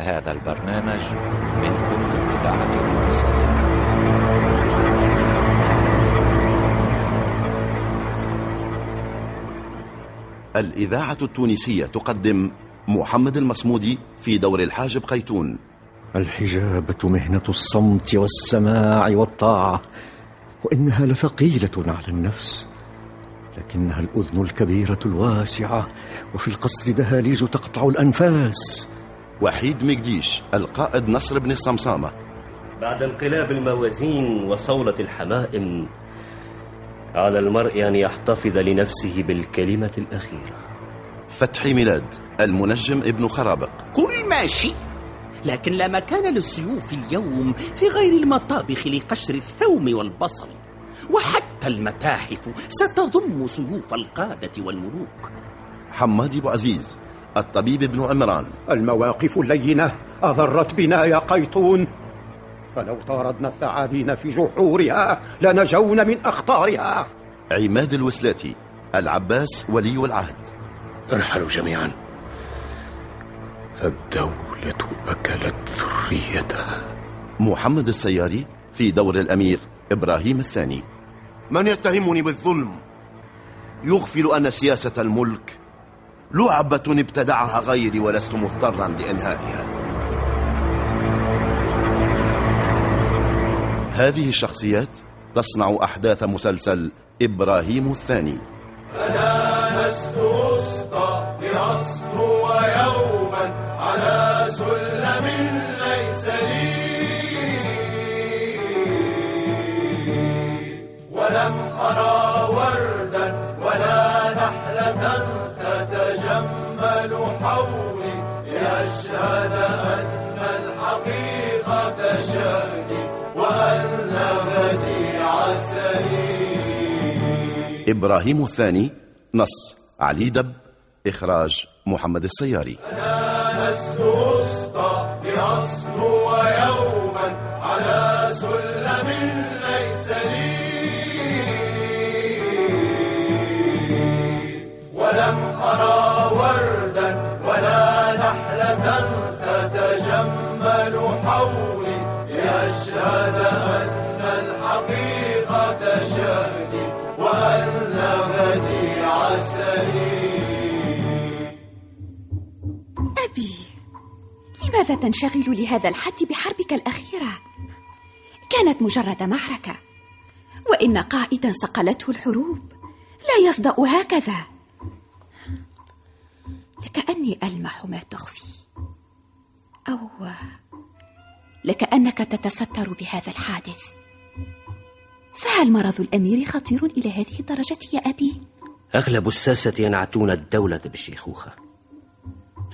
هذا البرنامج من كل الإذاعة التونسية الإذاعة التونسية تقدم محمد المصمودي في دور الحاجب قيتون. الحجابة مهنة الصمت والسماع والطاعة وإنها لثقيلة على النفس لكنها الأذن الكبيرة الواسعة وفي القصر دهاليز تقطع الأنفاس. وحيد مقديش القائد نصر بن الصمصامة بعد انقلاب الموازين وصولة الحمائم على المرء أن يحتفظ لنفسه بالكلمة الأخيرة. فتحي ميلاد المنجم ابن خرابق. كل ما شئت لكن لا مكان للسيوف اليوم في غير المطابخ لقشر الثوم والبصل. وحتى المتاحف ستضم سيوف القادة والملوك. حماد أبو عزيز الطبيب ابن عمران. المواقف اللينة أضرت بنا يا قيطون. فلو طاردنا الثعابين في جحورها لنجون من أخطارها. عماد الوسلاتي العباس ولي العهد. ارحلوا جميعا. فالدولة أكلت ذريتها. محمد السياري في دور الأمير إبراهيم الثاني. من يتهمني بالظلم يغفل أن سياسة الملك لعبة ابتدعها غيري ولست مضطرا لإنهائها. هذه الشخصيات تصنع أحداث مسلسل إبراهيم الثاني. أنا لست أسطى لأسطو يوما على تتجمل حولي لأشهد أن الحقيقة شأني وأن غدي عسلي إبراهيم الثاني نص. علي دب إخراج محمد السياري. أنا لست تتجمل حولي لأشهد أن الحقيقة شأني وأن غدي عسلي أبي لماذا تنشغل لهذا الحد بحربك الأخيرة؟ كانت مجرد معركة وإن قائدا صقلته الحروب لا يصدأ هكذا. لكأني ألمح ما تخفي. أو لكأنك تتستر بهذا الحادث. فهل مرض الأمير خطير إلى هذه الدرجة يا أبي؟ أغلب الساسة ينعتون الدولة بالشيخوخة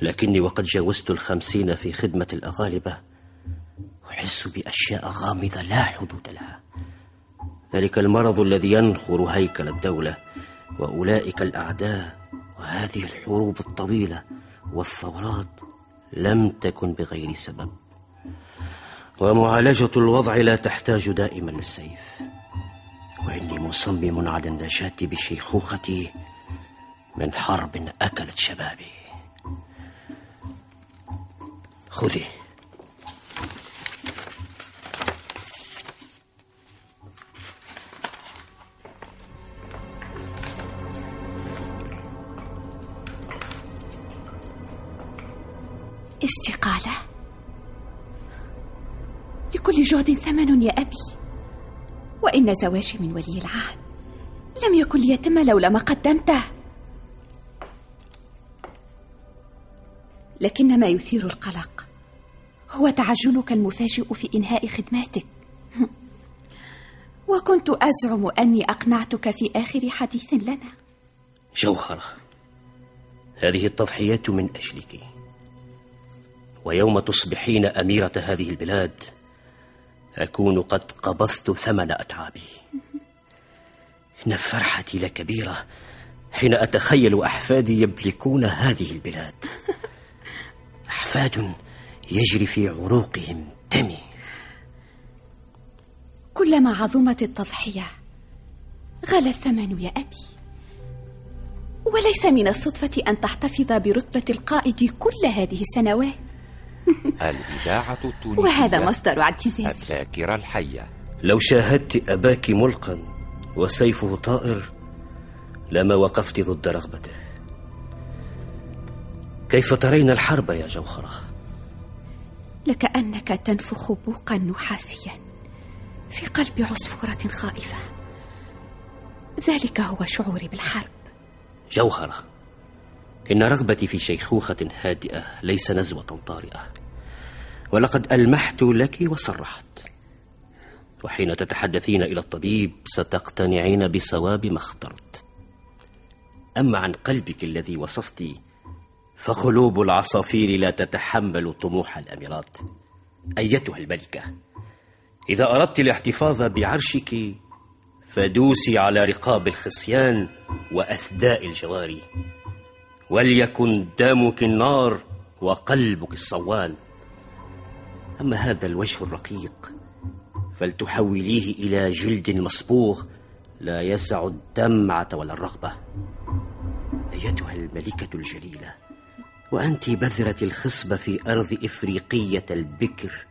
لكني وقد جاوزت الخمسين في خدمة الأغالبة. أحس بأشياء غامضة لا حدود لها. ذلك المرض الذي ينخر هيكل الدولة وأولئك الأعداء وهذه الحروب الطويلة والثورات لم تكن بغير سبب. ومعالجة الوضع لا تحتاج دائما للسيف. وإني مصمم على النجاة بشيخوختي من حرب أكلت شبابي. خذي. جهد ثمن يا أبي. وإن زواجي من ولي العهد. لم يكن ليتم لولا ما قدمته. لكن ما يثير القلق. هو تعجلك المفاجئ في إنهاء خدماتك. وكنت أزعم أني أقنعتك في آخر حديث لنا. جوهرة هذه التضحيات من أجلك. ويوم تصبحين أميرة هذه البلاد أكون قد قبضت ثمن أتعابي. إن فرحتي لكبيرة حين أتخيل أحفادي يملكون هذه البلاد. أحفاد يجري في عروقهم دمي كلما عظمت التضحية غلى الثمن يا أبي. وليس من الصدفة أن تحتفظ برتبة القائد كل هذه السنوات. الإذاعة التونسية وهذا مصدر اعتزازي الذاكرة الحية. لو شاهدت أباك ملقا وسيفه طائر لما وقفت ضد رغبته. كيف ترين الحرب يا جوهرة؟ لكأنك تنفخ بوقا نحاسيا في قلب عصفورة خائفة. ذلك هو شعوري بالحرب. جوهرة إن رغبتي في شيخوخة هادئة ليس نزوة طارئة. ولقد ألمحت لك وصرحت. وحين تتحدثين إلى الطبيب ستقتنعين بصواب ما اخترت. أما عن قلبك الذي وصفت فقلوب العصافير لا تتحمل طموح الأميرات أيتها الملكة؟ إذا أردت الاحتفاظ بعرشك فدوسي على رقاب الخصيان وأثداء الجواري. وليكن دمك النار وقلبك الصوان. أما هذا الوجه الرقيق فلتحوليه إلى جلد مصبوغ لا يسع الدمعة ولا الرغبة. أيتها الملكة الجليلة وأنت بذرة الخصبة في أرض إفريقية البكر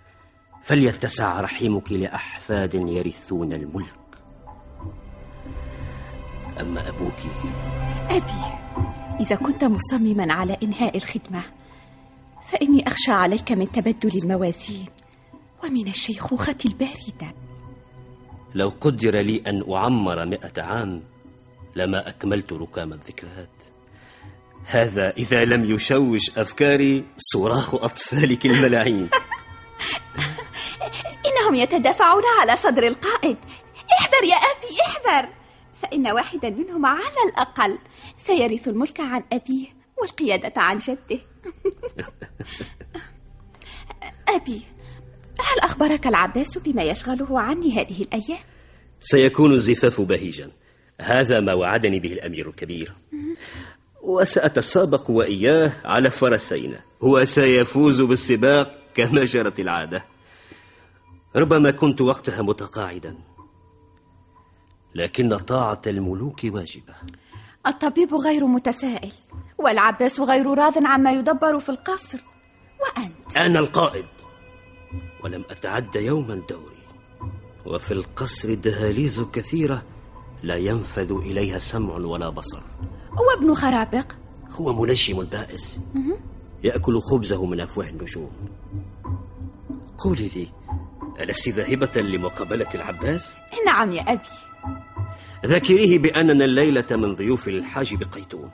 فليتسع رحمك لأحفاد يرثون الملك. أما أبوك؟ أبي. إذا كنت مصمما على إنهاء الخدمة فإني أخشى عليك من تبدل الموازين ومن الشيخوخة الباردة. لو قدر لي أن أعمر مئة عام لما أكملت ركام الذكريات. هذا إذا لم يشوش أفكاري صراخ أطفالك الملاعين إنهم يتدافعون على صدر القائد. احذر يا أبي احذر. فإن واحدا منهم على الأقل سيرث الملك عن أبيه والقيادة عن جده. أبي هل أخبرك العباس بما يشغله عني هذه الأيام؟ سيكون الزفاف بهيجا. هذا ما وعدني به الأمير الكبير. وسأتسابق وإياه على فرسين. هو سيفوز بالسباق كما جرت العادة. ربما كنت وقتها متقاعدا. لكن طاعة الملوك واجبة. الطبيب غير متفائل والعباس غير راض عما يدبر في القصر. وأنت؟ أنا القائد. ولم أتعد يوما دوري. وفي القصر دهاليز كثيرة لا ينفذ إليها سمع ولا بصر. وابن خرابق؟ هو منجم بائس يأكل خبزه من أفواه النجوم. قولي لي ألست ذاهبة لمقابلة العباس؟ نعم يا أبي. ذكريه بأننا الليلة من ضيوف الحاج بقيتون.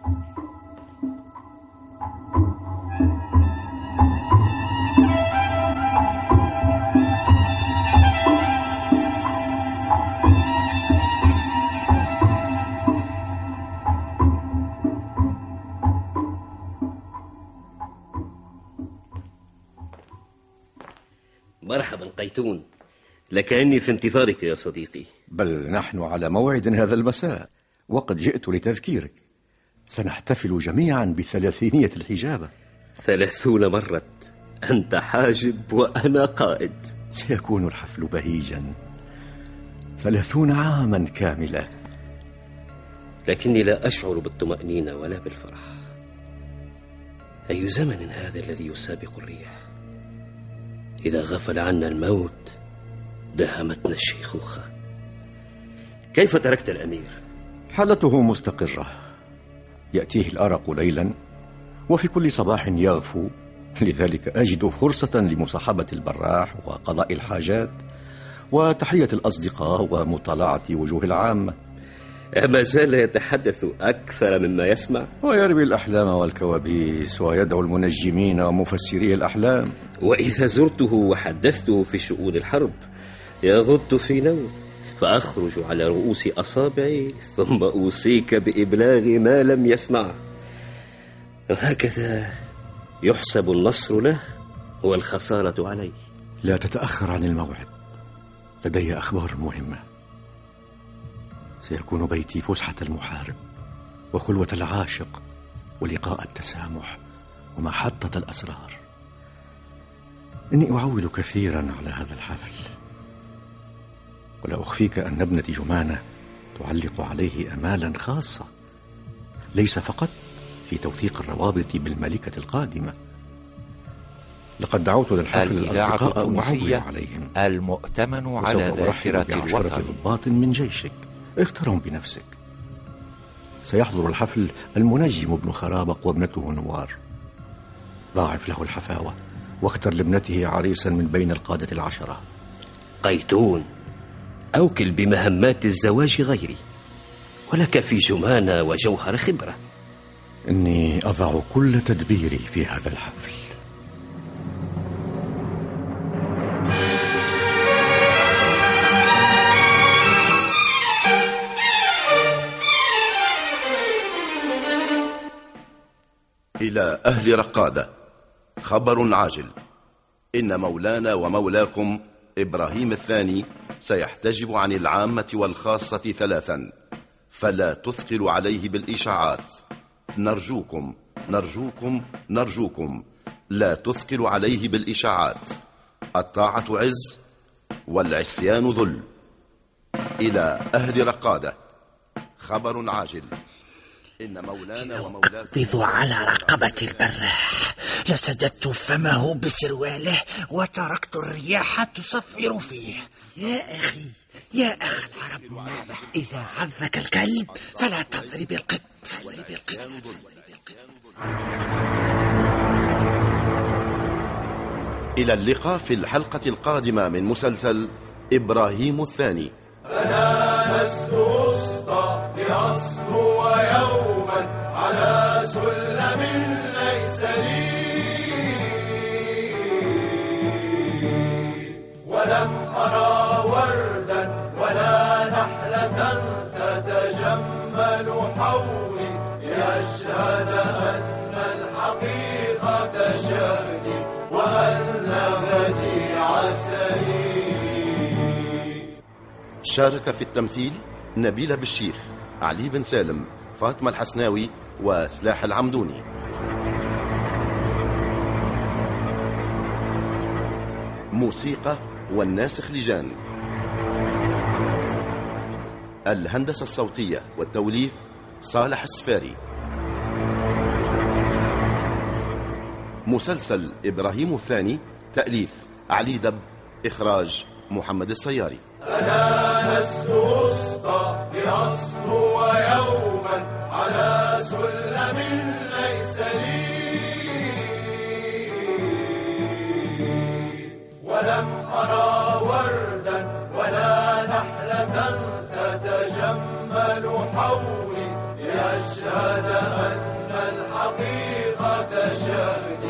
مرحبا قيتون. لكأني في انتظارك يا صديقي. بل نحن على موعد هذا المساء وقد جئت لتذكيرك. سنحتفل جميعا بثلاثينية الحجابة. ثلاثون مرة. أنت حاجب وأنا قائد. سيكون الحفل بهيجا. ثلاثون عاما كاملة لكني لا أشعر بالطمأنينة ولا بالفرح. أي زمن هذا الذي يسابق الريح؟ إذا غفل عنا الموت دهمتنا الشيخوخة كيف تركت الأمير؟ حالته مستقرة. يأتيه الأرق ليلا وفي كل صباح يغفو. لذلك أجد فرصة لمصاحبة البراح وقضاء الحاجات وتحية الأصدقاء ومطالعة وجوه العامة ما زال يتحدث أكثر مما يسمع. ويروي الأحلام والكوابيس ويدعو المنجمين ومفسري الأحلام. وإذا زرته وحدثته في شؤون الحرب يغط في نوم فأخرج على رؤوس أصابعي ثم أوصيك بإبلاغ ما لم يسمع. وهكذا يحسب النصر له والخسارة عليه. لا تتأخر عن الموعد. لدي أخبار مهمة. سيكون بيتي فسحة المحارب وخلوة العاشق ولقاء التسامح ومحطة الأسرار. إني أعول كثيرا على هذا الحفل. ولا أخفيك أن ابنتي جمانة تعلق عليه أمالا خاصة. ليس فقط في توثيق الروابط بالملكة القادمة. لقد دعوت للحفل الأصدقاء التونسية عليهم. المؤتمن على ذاكرة الوطن. ضباط من جيشك. اخترهم بنفسك. سيحضر الحفل المنجم ابن خرابق وابنته نوار. ضاعف له الحفاوة واختر لابنته عريسا من بين القادة العشرة. قيتون. أوكل بمهمات الزواج غيري ولك في جمانة وجوهر خبرة. إني أضع كل تدبيري في هذا الحفل. إلى أهل رقادة. خبر عاجل. إن مولانا ومولاكم إبراهيم الثاني سيحتجب عن العامة والخاصة ثلاثا فلا تثقل عليه بالإشاعات. نرجوكم نرجوكم نرجوكم لا تثقل عليه بالإشاعات. الطاعة عز والعصيان ذل. إلى أهل رقادة. خبر عاجل. إن مولانا ومولاكم أقبض على رقبة البراح. لسددت فمه بسرواله وتركت الرياح تصفر فيه. يا أخي يا أخ العرب ماذا؟ إذا عضك الكلب فلا تضرب القط. تضرب القط. إلى اللقاء في الحلقة القادمة من مسلسل إبراهيم الثاني. نحلة تتجمل حولي لأشهد أن الحقيقة شأني وأن غدي عسلي شارك في التمثيل نبيلة بالشيخ علي بن سالم فاطمة الحسناوي وسلاح العمدوني. موسيقى والناسخ لجان. الهندسة الصوتية والتوليف صالح السفاري. مسلسل إبراهيم الثاني تأليف علي دب إخراج محمد السياري. أنا لست أسطى لأسطو يوما على سلم ليس لي. ولم أرى حولي لأشهد أن الحقيقة شأني